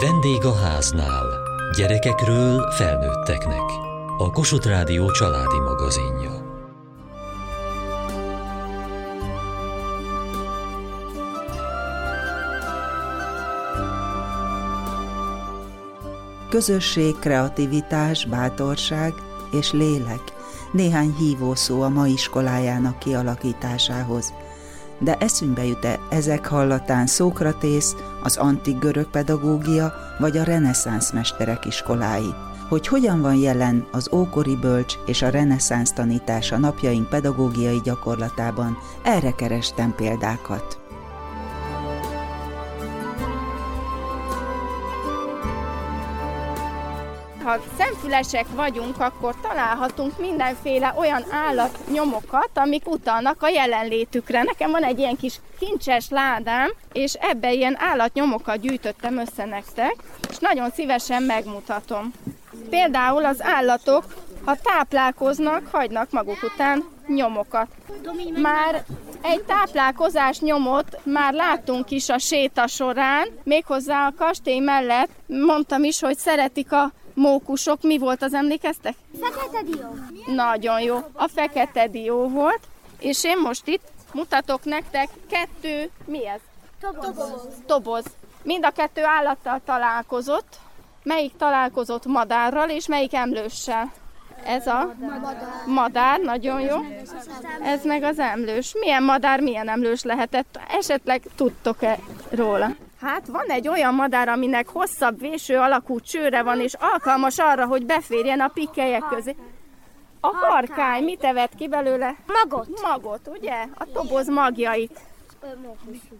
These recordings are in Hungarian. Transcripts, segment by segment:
Vendég a háznál. Gyerekekről felnőtteknek. A Kossuth Rádió családi magazinja. Közösség, kreativitás, bátorság és lélek. Néhány hívószó a ma iskolájának kialakításához – de eszünkbe jut-e ezek hallatán Szókratész, az antik görög pedagógia vagy a reneszánsz mesterek iskolái? Hogy hogyan van jelen az ókori bölcs és a reneszánsz tanítása napjaink pedagógiai gyakorlatában, erre kerestem példákat. Ha szemfülesek vagyunk, akkor találhatunk mindenféle olyan állatnyomokat, amik utalnak a jelenlétükre. Nekem van egy ilyen kis kincses ládám, és ebbe ilyen állatnyomokat gyűjtöttem össze nektek, és nagyon szívesen megmutatom. Például az állatok, ha táplálkoznak, hagynak maguk után nyomokat. Már egy táplálkozás nyomot már láttunk is a séta során, méghozzá a kastély mellett mondtam is, hogy szeretik a mókusok. Mi volt az emlékeztek? Fekete dió. Nagyon jó. A fekete dió volt, és én most itt mutatok nektek kettő, mi ez? Toboz. Toboz. Mind a kettő állattal találkozott. Melyik találkozott madárral, és melyik emlőssel? Ez a madár. madár, nagyon jó. Ez meg az emlős. Milyen madár, milyen emlős lehetett? Esetleg tudtok-e róla? Hát van egy olyan madár, aminek hosszabb véső alakú csőre van, és alkalmas arra, hogy beférjen a pikkelyek közé. A harkány, mit evett ki belőle? Magot. Magot, ugye? A toboz magjait.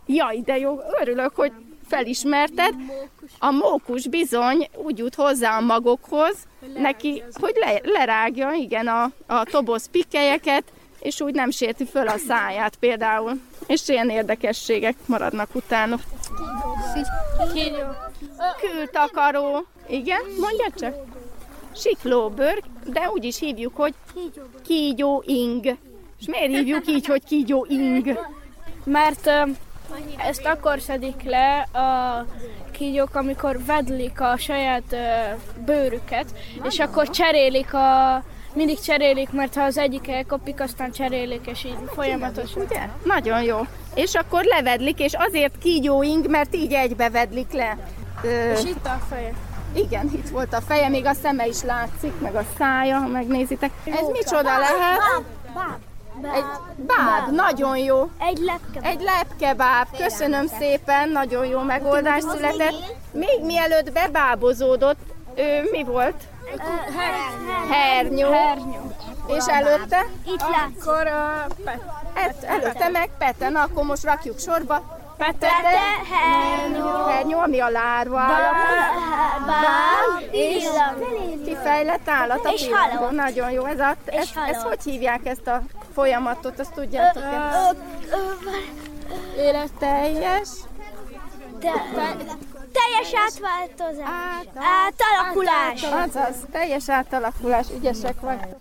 Jaj, de jó, örülök, hogy felismerted. A mókus bizony úgy jut hozzá a magokhoz, neki, hogy le, lerágja, igen, a, a toboz pikkelyeket, és úgy nem sérti föl a száját például. És ilyen érdekességek maradnak utána. Kültakaró. Igen, mondja csak. Siklóbőr, de úgy is hívjuk, hogy kígyó ing. És miért hívjuk így, hogy kígyó ing? Mert ezt akkor szedik le a kígyók, amikor vedlik a saját bőrüket, és akkor cserélik a mindig cserélik, mert ha az egyik elkopik, aztán cserélik, és így folyamatosan. Ugye? Nagyon jó. És akkor levedlik, és azért kígyóink, mert így egybevedlik le. Ö... És itt a feje. Igen, itt volt a feje, még a szeme is látszik, meg a szája, ha megnézitek. Ez micsoda lehet? Báb. Egy báb, nagyon jó. Egy lepke. Egy lepkebáb. Köszönöm szépen, nagyon jó megoldás született. Még mielőtt bebábozódott, ő mi volt? Hernyó. Hernyó. És előtte? Itt látsz. Akkor a pet. Et, előtte meg Pete. Na, akkor most rakjuk sorba. Pete. Hernyó. Hernyó, ami a lárva Báb. Kifejlett állat a És pillanatban. Nagyon jó. Ez, a, És ez, ez hogy hívják ezt a folyamatot? Azt tudjátok-e? Élet. Teljes. Teljes átváltozás. Át- Átalakulás. Azaz, teljes átalakulás. Ügyesek vagytok.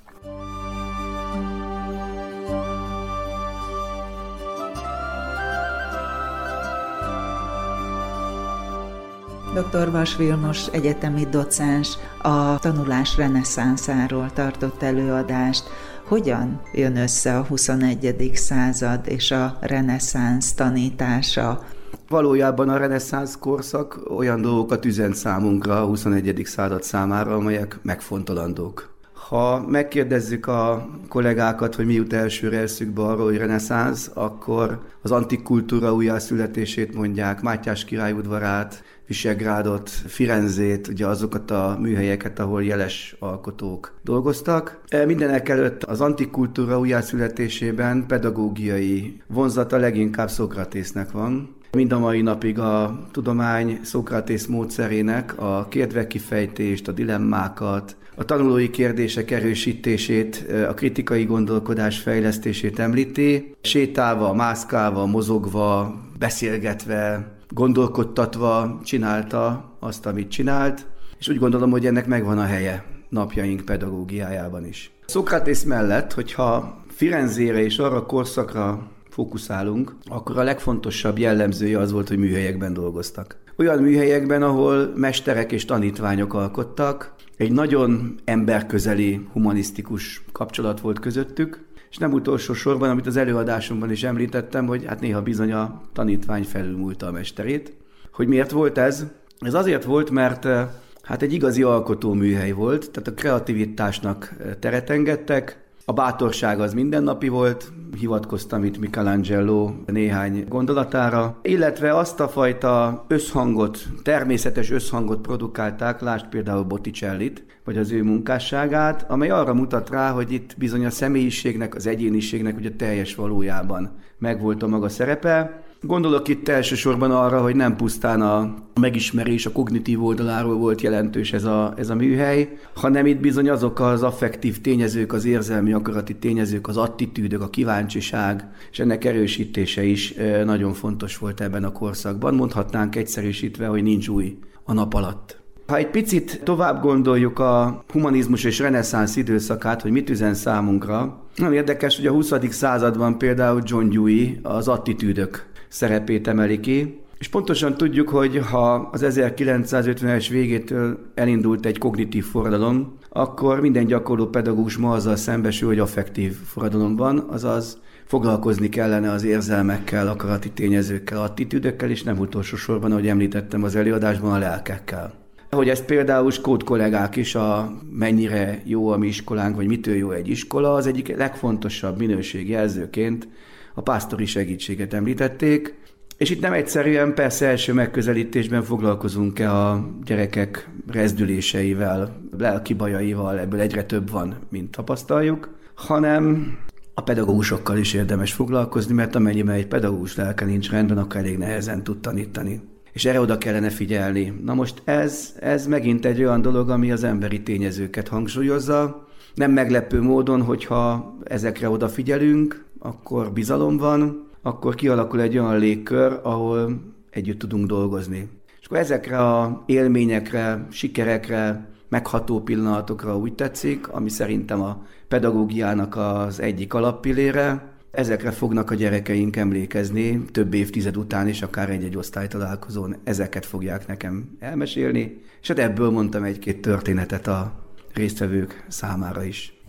Dr. Vas Vilmos egyetemi docens a tanulás reneszánszáról tartott előadást. Hogyan jön össze a 21. század és a reneszánsz tanítása? Valójában a reneszánsz korszak olyan dolgokat üzent számunkra a 21. század számára, amelyek megfontolandók. Ha megkérdezzük a kollégákat, hogy mi jut elsőre eszükbe arról, hogy reneszánsz, akkor az antik kultúra újjászületését mondják, Mátyás király udvarát, Visegrádot, Firenzét, ugye azokat a műhelyeket, ahol jeles alkotók dolgoztak. E, Mindenek előtt az antik kultúra újjászületésében pedagógiai vonzata leginkább Szokratésznek van. Mind a mai napig a tudomány Szokratész módszerének a kérdvekifejtést, a dilemmákat, a tanulói kérdések erősítését, a kritikai gondolkodás fejlesztését említi, sétálva, mászkálva, mozogva, beszélgetve, gondolkodtatva csinálta azt, amit csinált, és úgy gondolom, hogy ennek megvan a helye napjaink pedagógiájában is. Szokratész mellett, hogyha Firenzére és arra a korszakra fókuszálunk, akkor a legfontosabb jellemzője az volt, hogy műhelyekben dolgoztak. Olyan műhelyekben, ahol mesterek és tanítványok alkottak, egy nagyon emberközeli, humanisztikus kapcsolat volt közöttük, és nem utolsó sorban, amit az előadásomban is említettem, hogy hát néha bizony a tanítvány felülmúlta a mesterét. Hogy miért volt ez? Ez azért volt, mert eh, hát egy igazi alkotóműhely volt, tehát a kreativitásnak eh, teret engedtek, a bátorság az mindennapi volt, hivatkoztam itt Michelangelo néhány gondolatára, illetve azt a fajta összhangot, természetes összhangot produkálták, lásd például Botticellit, vagy az ő munkásságát, amely arra mutat rá, hogy itt bizony a személyiségnek, az egyéniségnek ugye teljes valójában megvolt a maga szerepe, Gondolok itt elsősorban arra, hogy nem pusztán a megismerés a kognitív oldaláról volt jelentős ez a, ez a műhely, hanem itt bizony azok az affektív tényezők, az érzelmi akarati tényezők, az attitűdök, a kíváncsiság, és ennek erősítése is nagyon fontos volt ebben a korszakban. Mondhatnánk egyszerűsítve, hogy nincs új a nap alatt. Ha egy picit tovább gondoljuk a humanizmus és reneszánsz időszakát, hogy mit üzen számunkra, nagyon érdekes, hogy a 20. században például John Dewey az attitűdök szerepét emeli ki, és pontosan tudjuk, hogy ha az 1950-es végétől elindult egy kognitív forradalom, akkor minden gyakorló pedagógus ma azzal szembesül, hogy affektív forradalom van, azaz foglalkozni kellene az érzelmekkel, akarati tényezőkkel, attitűdökkel, és nem utolsó sorban, ahogy említettem az előadásban, a lelkekkel. Hogy ezt például skót kollégák is a mennyire jó a mi iskolánk, vagy mitől jó egy iskola, az egyik legfontosabb minőségjelzőként a pásztori segítséget említették, és itt nem egyszerűen persze első megközelítésben foglalkozunk-e a gyerekek rezdüléseivel, lelki bajaival, ebből egyre több van, mint tapasztaljuk, hanem a pedagógusokkal is érdemes foglalkozni, mert amennyiben egy pedagógus lelke nincs rendben, akkor elég nehezen tud tanítani. És erre oda kellene figyelni. Na most ez, ez megint egy olyan dolog, ami az emberi tényezőket hangsúlyozza. Nem meglepő módon, hogyha ezekre odafigyelünk, akkor bizalom van, akkor kialakul egy olyan légkör, ahol együtt tudunk dolgozni. És akkor ezekre a élményekre, sikerekre, megható pillanatokra úgy tetszik, ami szerintem a pedagógiának az egyik alappillére, Ezekre fognak a gyerekeink emlékezni több évtized után is, akár egy-egy osztálytalálkozón. Ezeket fogják nekem elmesélni, és hát ebből mondtam egy-két történetet a résztvevők számára is.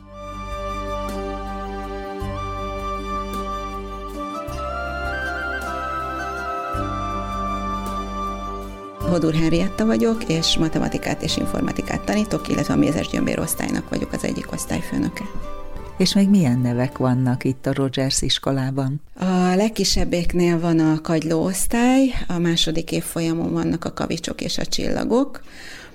Hodur Henrietta vagyok, és matematikát és informatikát tanítok, illetve a Mézes Gyömbér osztálynak vagyok az egyik osztályfőnöke. És még milyen nevek vannak itt a Rogers iskolában? A legkisebbéknél van a kagyló osztály, a második évfolyamon vannak a kavicsok és a csillagok,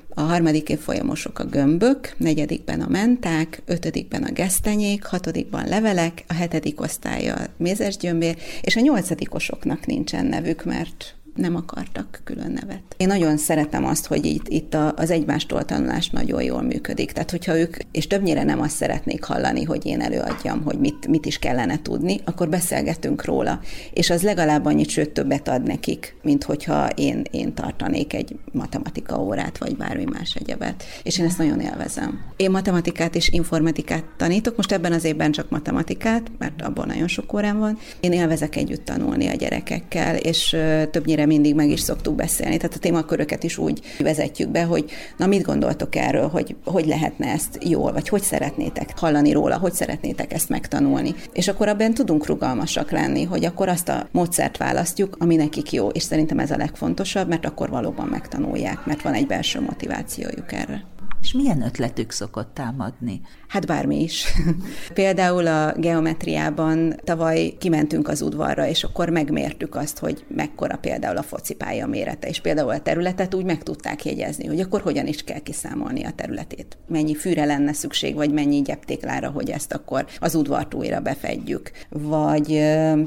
a harmadik évfolyamosok a gömbök, negyedikben a menták, ötödikben a gesztenyék, hatodikban levelek, a hetedik osztály a mézesgyömbér, és a nyolcadikosoknak nincsen nevük, mert nem akartak külön nevet. Én nagyon szeretem azt, hogy itt, itt az egymástól tanulás nagyon jól működik. Tehát, hogyha ők, és többnyire nem azt szeretnék hallani, hogy én előadjam, hogy mit, mit is kellene tudni, akkor beszélgetünk róla. És az legalább annyit, sőt többet ad nekik, mint hogyha én, én tartanék egy matematika órát, vagy bármi más egyebet. És én ezt nagyon élvezem. Én matematikát és informatikát tanítok, most ebben az évben csak matematikát, mert abból nagyon sok órán van. Én élvezek együtt tanulni a gyerekekkel, és többnyire mindig meg is szoktuk beszélni. Tehát a témaköröket is úgy vezetjük be, hogy na mit gondoltok erről, hogy hogy lehetne ezt jól, vagy hogy szeretnétek hallani róla, hogy szeretnétek ezt megtanulni. És akkor abban tudunk rugalmasak lenni, hogy akkor azt a módszert választjuk, ami nekik jó, és szerintem ez a legfontosabb, mert akkor valóban megtanulják, mert van egy belső motivációjuk erre. És milyen ötletük szokott támadni? Hát bármi is. Például a geometriában tavaly kimentünk az udvarra, és akkor megmértük azt, hogy mekkora például a focipálya mérete, és például a területet úgy meg tudták jegyezni, hogy akkor hogyan is kell kiszámolni a területét. Mennyi fűre lenne szükség, vagy mennyi gyeptéklára, hogy ezt akkor az udvart újra befedjük. Vagy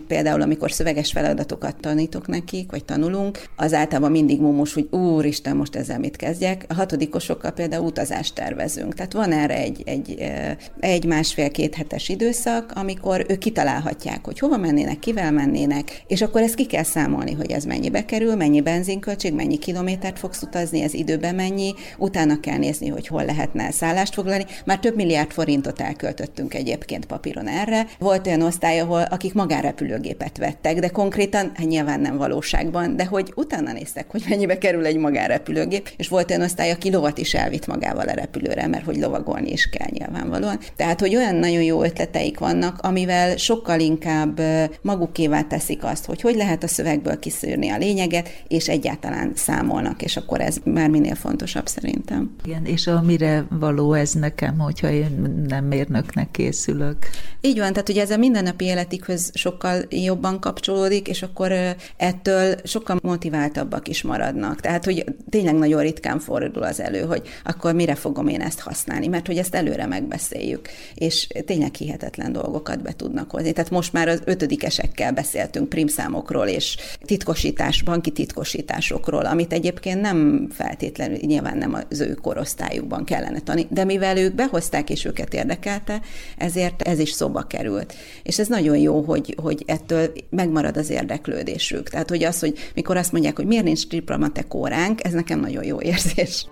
például, amikor szöveges feladatokat tanítok nekik, vagy tanulunk, az általában mindig momos, hogy úristen, most ezzel mit kezdjek. A hatodikosokkal például utazást tervezünk. Tehát van erre egy, egy, egy másfél-két hetes időszak, amikor ők kitalálhatják, hogy hova mennének, kivel mennének, és akkor ezt ki kell számolni, hogy ez mennyibe kerül, mennyi benzinköltség, mennyi kilométert fogsz utazni, ez időben mennyi, utána kell nézni, hogy hol lehetne szállást foglalni. Már több milliárd forintot elköltöttünk egyébként papíron erre. Volt olyan osztály, ahol akik magárepülőgépet vettek, de konkrétan, hát nyilván nem valóságban, de hogy utána néztek, hogy mennyibe kerül egy magárepülőgép, és volt olyan osztály, aki lovat is elvitt magával a repülőre, mert hogy lovagolni is kell nyilvánvalóan. Tehát, hogy olyan nagyon jó ötleteik vannak, amivel sokkal inkább magukévá teszik azt, hogy hogy lehet a szövegből kiszűrni a lényeget, és egyáltalán számolnak, és akkor ez már minél fontosabb szerintem. Igen, és amire való ez nekem, hogyha én nem mérnöknek készülök. Így van, tehát ugye ez a mindennapi életikhöz sokkal jobban kapcsolódik, és akkor ettől sokkal motiváltabbak is maradnak. Tehát, hogy tényleg nagyon ritkán fordul az elő, hogy akkor mire fogom én ezt használni, mert hogy ezt előre megbeszéljük, és tényleg hihetetlen dolgokat be tudnak hozni. Tehát most már az ötödikesekkel beszéltünk primszámokról és titkosítás, banki titkosításokról, amit egyébként nem feltétlenül, nyilván nem az ő korosztályukban kellene tanítani, de mivel ők behozták és őket érdekelte, ezért ez is szóba került. És ez nagyon jó, hogy, hogy ettől megmarad az érdeklődésük. Tehát, hogy az, hogy mikor azt mondják, hogy miért nincs triplamatek óránk, ez nekem nagyon jó érzés.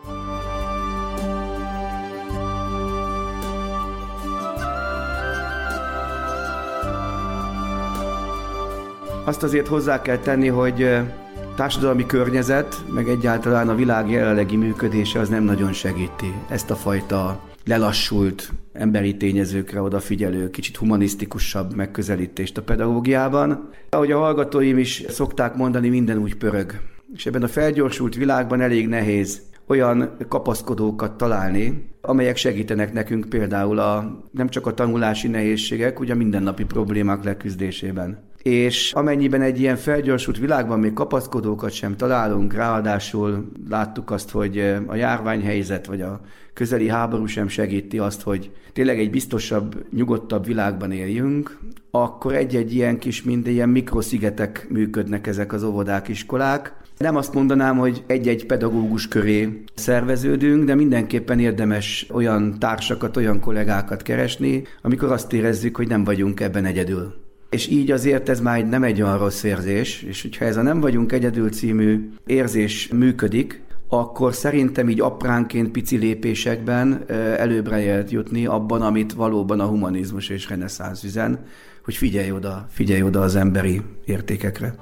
Azt azért hozzá kell tenni, hogy társadalmi környezet, meg egyáltalán a világ jelenlegi működése az nem nagyon segíti ezt a fajta lelassult, emberi tényezőkre odafigyelő, kicsit humanisztikusabb megközelítést a pedagógiában. Ahogy a hallgatóim is szokták mondani, minden úgy pörög. És ebben a felgyorsult világban elég nehéz olyan kapaszkodókat találni, amelyek segítenek nekünk például a, nem csak a tanulási nehézségek, ugye a mindennapi problémák leküzdésében. És amennyiben egy ilyen felgyorsult világban még kapaszkodókat sem találunk, ráadásul láttuk azt, hogy a járványhelyzet vagy a közeli háború sem segíti azt, hogy tényleg egy biztosabb, nyugodtabb világban éljünk, akkor egy-egy ilyen kis, mint ilyen mikroszigetek működnek ezek az óvodák, iskolák, nem azt mondanám, hogy egy-egy pedagógus köré szerveződünk, de mindenképpen érdemes olyan társakat, olyan kollégákat keresni, amikor azt érezzük, hogy nem vagyunk ebben egyedül. És így azért ez már nem egy olyan rossz érzés, és hogyha ez a Nem vagyunk egyedül című érzés működik, akkor szerintem így apránként, pici lépésekben előbbre lehet jutni abban, amit valóban a humanizmus és reneszánsz üzen, hogy figyelj oda, figyelj oda az emberi értékekre.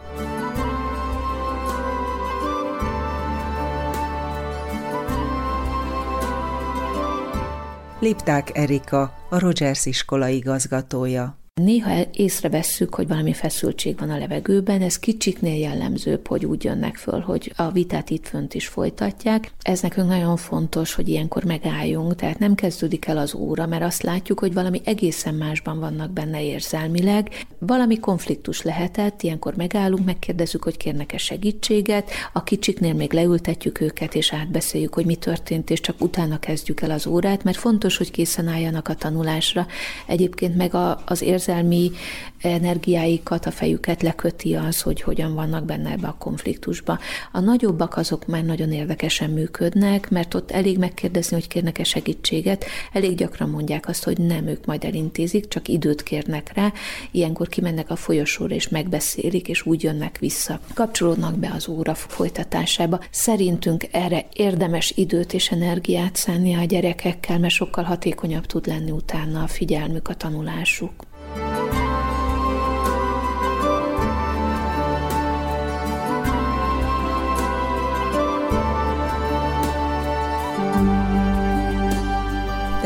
Lipták Erika, a Rogers iskola igazgatója. Néha észrevesszük, hogy valami feszültség van a levegőben, ez kicsiknél jellemzőbb, hogy úgy jönnek föl, hogy a vitát itt fönt is folytatják. Ez nekünk nagyon fontos, hogy ilyenkor megálljunk, tehát nem kezdődik el az óra, mert azt látjuk, hogy valami egészen másban vannak benne érzelmileg. Valami konfliktus lehetett, ilyenkor megállunk, megkérdezzük, hogy kérnek-e segítséget, a kicsiknél még leültetjük őket, és átbeszéljük, hogy mi történt, és csak utána kezdjük el az órát, mert fontos, hogy készen álljanak a tanulásra. Egyébként meg a, az érzelmi érzelmi energiáikat, a fejüket leköti az, hogy hogyan vannak benne ebbe a konfliktusba. A nagyobbak azok már nagyon érdekesen működnek, mert ott elég megkérdezni, hogy kérnek-e segítséget. Elég gyakran mondják azt, hogy nem, ők majd elintézik, csak időt kérnek rá. Ilyenkor kimennek a folyosóra és megbeszélik, és úgy jönnek vissza. Kapcsolódnak be az óra folytatásába. Szerintünk erre érdemes időt és energiát szánni a gyerekekkel, mert sokkal hatékonyabb tud lenni utána a figyelmük, a tanulásuk.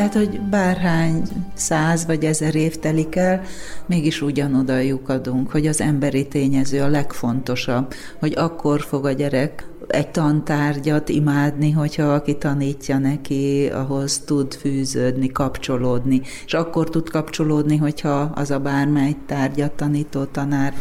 Tehát, hogy bárhány száz vagy ezer év telik el, mégis ugyanoda lyukadunk, hogy az emberi tényező a legfontosabb, hogy akkor fog a gyerek egy tantárgyat imádni, hogyha aki tanítja neki, ahhoz tud fűződni, kapcsolódni, és akkor tud kapcsolódni, hogyha az a bármely tárgyat tanító tanár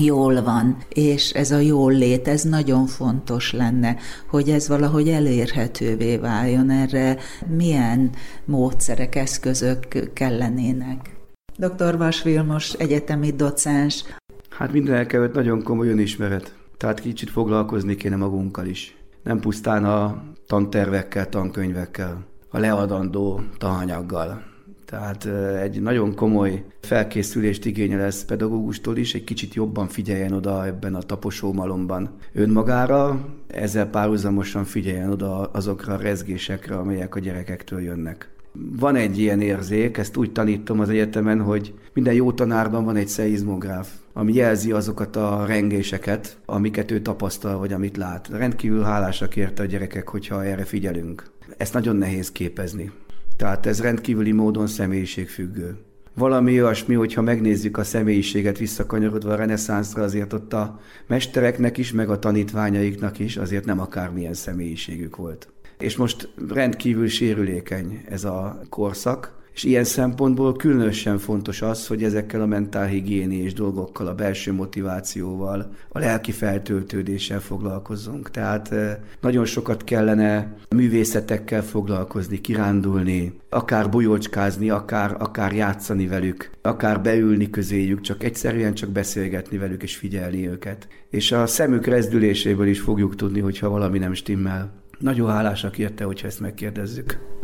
jól van, és ez a jól lét, ez nagyon fontos lenne, hogy ez valahogy elérhetővé váljon erre, milyen módszerek, eszközök kellenének. Dr. Vas Vilmos, egyetemi docens. Hát minden előtt nagyon komoly önismeret, tehát kicsit foglalkozni kéne magunkkal is. Nem pusztán a tantervekkel, tankönyvekkel, a leadandó tahanyaggal. Tehát egy nagyon komoly felkészülést igényel ez pedagógustól is, egy kicsit jobban figyeljen oda ebben a taposómalomban önmagára, ezzel párhuzamosan figyeljen oda azokra a rezgésekre, amelyek a gyerekektől jönnek. Van egy ilyen érzék, ezt úgy tanítom az egyetemen, hogy minden jó tanárban van egy szeizmográf, ami jelzi azokat a rengéseket, amiket ő tapasztal, vagy amit lát. Rendkívül hálásak érte a gyerekek, hogyha erre figyelünk. Ezt nagyon nehéz képezni. Tehát ez rendkívüli módon személyiségfüggő. Valami olyasmi, hogyha megnézzük a személyiséget visszakanyarodva a reneszánszra, azért ott a mestereknek is, meg a tanítványaiknak is azért nem akármilyen személyiségük volt. És most rendkívül sérülékeny ez a korszak, és ilyen szempontból különösen fontos az, hogy ezekkel a mentálhigiéniés dolgokkal, a belső motivációval, a lelki feltöltődéssel foglalkozzunk. Tehát eh, nagyon sokat kellene művészetekkel foglalkozni, kirándulni, akár bujócskázni, akár, akár játszani velük, akár beülni közéjük, csak egyszerűen csak beszélgetni velük és figyelni őket. És a szemük rezdüléséből is fogjuk tudni, hogyha valami nem stimmel. Nagyon hálásak érte, hogyha ezt megkérdezzük.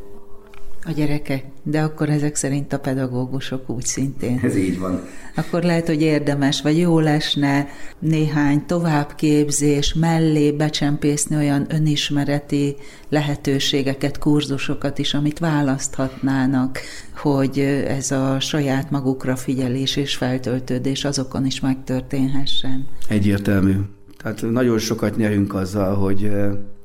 A gyerekek, de akkor ezek szerint a pedagógusok úgy szintén. Ez így van. Akkor lehet, hogy érdemes, vagy jó lesne néhány továbbképzés mellé becsempészni olyan önismereti lehetőségeket, kurzusokat is, amit választhatnának, hogy ez a saját magukra figyelés és feltöltődés azokon is megtörténhessen. Egyértelmű. Tehát nagyon sokat nyerünk azzal, hogy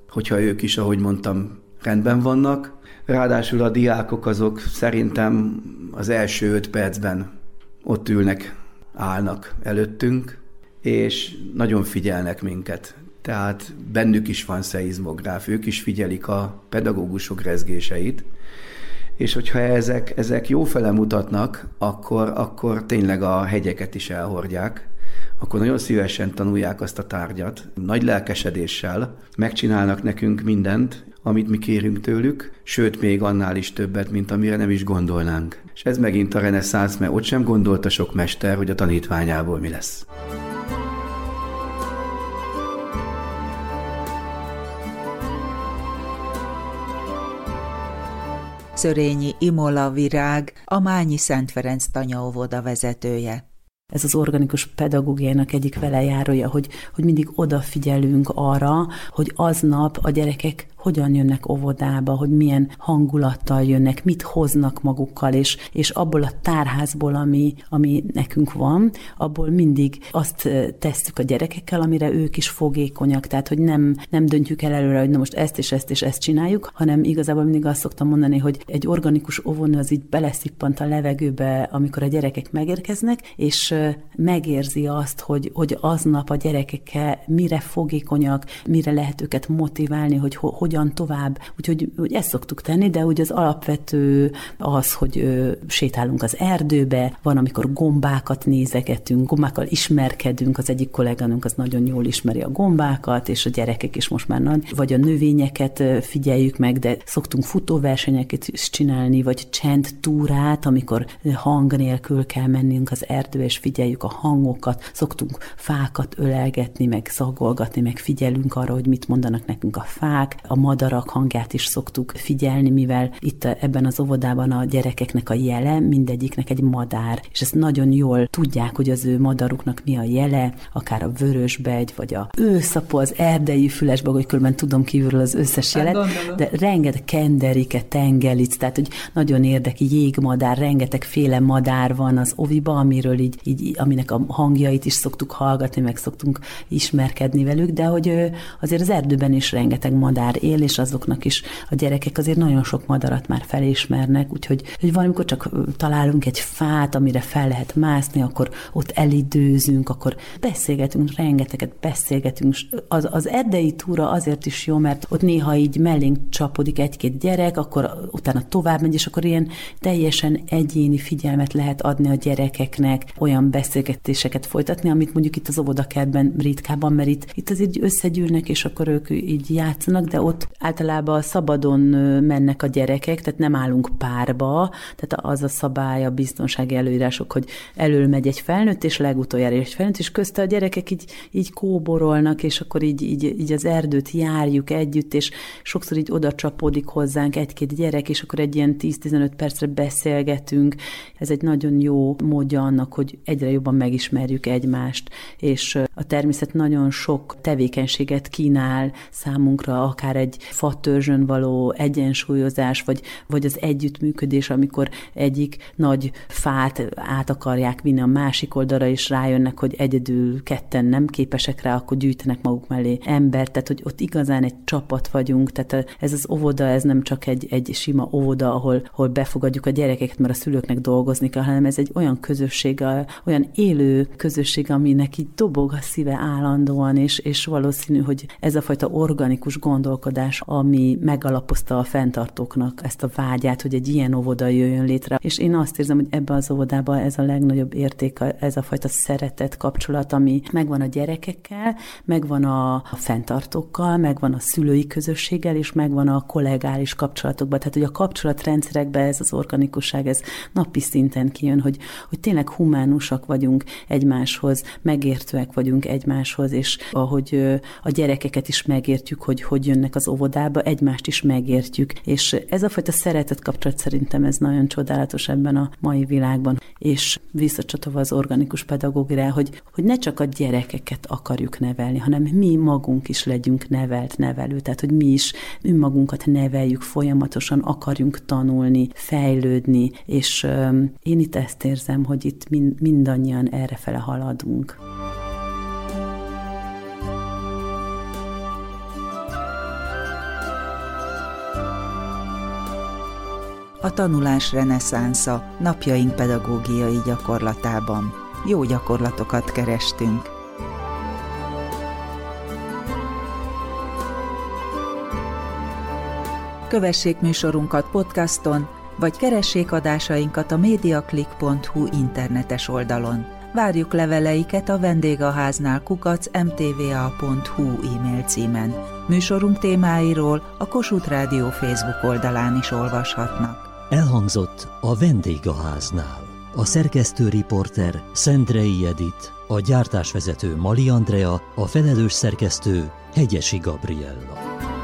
hogyha ők is, ahogy mondtam, rendben vannak, Ráadásul a diákok azok szerintem az első öt percben ott ülnek, állnak előttünk, és nagyon figyelnek minket. Tehát bennük is van szeizmográf, ők is figyelik a pedagógusok rezgéseit, és hogyha ezek, ezek jó fele mutatnak, akkor, akkor tényleg a hegyeket is elhordják, akkor nagyon szívesen tanulják azt a tárgyat, nagy lelkesedéssel, megcsinálnak nekünk mindent, amit mi kérünk tőlük, sőt még annál is többet, mint amire nem is gondolnánk. És ez megint a reneszánsz, mert ott sem gondolta sok mester, hogy a tanítványából mi lesz. Szörényi Imola Virág, a Mányi Szent Ferenc tanyaóvoda vezetője ez az organikus pedagógiának egyik velejárója, hogy, hogy mindig odafigyelünk arra, hogy aznap a gyerekek hogyan jönnek óvodába, hogy milyen hangulattal jönnek, mit hoznak magukkal, és, és abból a tárházból, ami, ami nekünk van, abból mindig azt tesszük a gyerekekkel, amire ők is fogékonyak, tehát hogy nem, nem döntjük el előre, hogy na most ezt és ezt és ezt csináljuk, hanem igazából mindig azt szoktam mondani, hogy egy organikus óvónő az így beleszippant a levegőbe, amikor a gyerekek megérkeznek, és megérzi azt, hogy, hogy aznap a gyerekekkel mire fogékonyak, mire lehet őket motiválni, hogy ho, hogyan tovább. Úgyhogy hogy ezt szoktuk tenni, de ugye az alapvető az, hogy ö, sétálunk az erdőbe, van, amikor gombákat nézegetünk, gombákkal ismerkedünk, az egyik kolléganunk az nagyon jól ismeri a gombákat, és a gyerekek is most már nagy, vagy a növényeket figyeljük meg, de szoktunk futóversenyeket is csinálni, vagy csend túrát, amikor hang nélkül kell mennünk az erdőbe, és figyeljük a hangokat, szoktunk fákat ölelgetni, meg szagolgatni, meg figyelünk arra, hogy mit mondanak nekünk a fák, a madarak hangját is szoktuk figyelni, mivel itt ebben az óvodában a gyerekeknek a jele, mindegyiknek egy madár, és ezt nagyon jól tudják, hogy az ő madaruknak mi a jele, akár a vörösbegy, vagy a őszapó, az erdei fülesbag, hogy különben tudom kívülről az összes hát jelet, hát de rengeteg kenderike, tengelic, tehát hogy nagyon érdekes jégmadár, rengeteg féle madár van az oviba, amiről így, így, aminek a hangjait is szoktuk hallgatni, meg szoktunk ismerkedni velük, de hogy azért az erdőben is rengeteg madár él, és azoknak is a gyerekek azért nagyon sok madarat már felismernek, úgyhogy hogy valamikor csak találunk egy fát, amire fel lehet mászni, akkor ott elidőzünk, akkor beszélgetünk, rengeteget beszélgetünk. Az, az erdei túra azért is jó, mert ott néha így mellénk csapodik egy-két gyerek, akkor utána tovább megy, és akkor ilyen teljesen egyéni figyelmet lehet adni a gyerekeknek, olyan beszélgetéseket folytatni, amit mondjuk itt az óvodakertben ritkában, mert itt, itt azért összegyűlnek, és akkor ők így játszanak, de ott ott általában szabadon mennek a gyerekek, tehát nem állunk párba, tehát az a szabály, a biztonsági előírások, hogy elől megy egy felnőtt, és legutoljára egy felnőtt, és közte a gyerekek így, így kóborolnak, és akkor így, így, így az erdőt járjuk együtt, és sokszor így oda csapódik hozzánk egy-két gyerek, és akkor egy ilyen 10-15 percre beszélgetünk. Ez egy nagyon jó módja annak, hogy egyre jobban megismerjük egymást, és a természet nagyon sok tevékenységet kínál számunkra, akár egy fatörzsön való egyensúlyozás, vagy, vagy az együttműködés, amikor egyik nagy fát át akarják vinni a másik oldalra, és rájönnek, hogy egyedül ketten nem képesek rá, akkor gyűjtenek maguk mellé embert, tehát hogy ott igazán egy csapat vagyunk, tehát ez az óvoda, ez nem csak egy, egy sima óvoda, ahol, ahol befogadjuk a gyerekeket, mert a szülőknek dolgozni kell, hanem ez egy olyan közösség, olyan élő közösség, aminek így dobog a szíve állandóan, és, és valószínű, hogy ez a fajta organikus gondolkodás, ami megalapozta a fenntartóknak ezt a vágyát, hogy egy ilyen óvoda jöjjön létre. És én azt érzem, hogy ebbe az óvodában ez a legnagyobb érték, ez a fajta szeretet kapcsolat, ami megvan a gyerekekkel, megvan a, fenntartókkal, megvan a szülői közösséggel, és megvan a kollégális kapcsolatokban. Tehát, hogy a kapcsolatrendszerekben ez az organikusság, ez napi szinten kijön, hogy, hogy tényleg humánusak vagyunk egymáshoz, megértőek vagyunk egymáshoz, és ahogy a gyerekeket is megértjük, hogy hogy jönnek az óvodába, egymást is megértjük. És ez a fajta szeretet kapcsolat szerintem ez nagyon csodálatos ebben a mai világban. És visszacsatolva az organikus pedagógiára, hogy, hogy ne csak a gyerekeket akarjuk nevelni, hanem mi magunk is legyünk nevelt nevelő, tehát hogy mi is önmagunkat neveljük folyamatosan, akarjunk tanulni, fejlődni, és én itt ezt érzem, hogy itt mind, mindannyian errefele haladunk. A tanulás reneszánsza napjaink pedagógiai gyakorlatában. Jó gyakorlatokat kerestünk. Kövessék műsorunkat podcaston, vagy keressék adásainkat a mediaclick.hu internetes oldalon. Várjuk leveleiket a vendégháznál kukac mtva.hu e-mail címen. Műsorunk témáiról a Kossuth Rádió Facebook oldalán is olvashatnak. Elhangzott a vendégháznál. A szerkesztő riporter Szendrei Edit, a gyártásvezető Mali Andrea, a felelős szerkesztő Hegyesi Gabriella.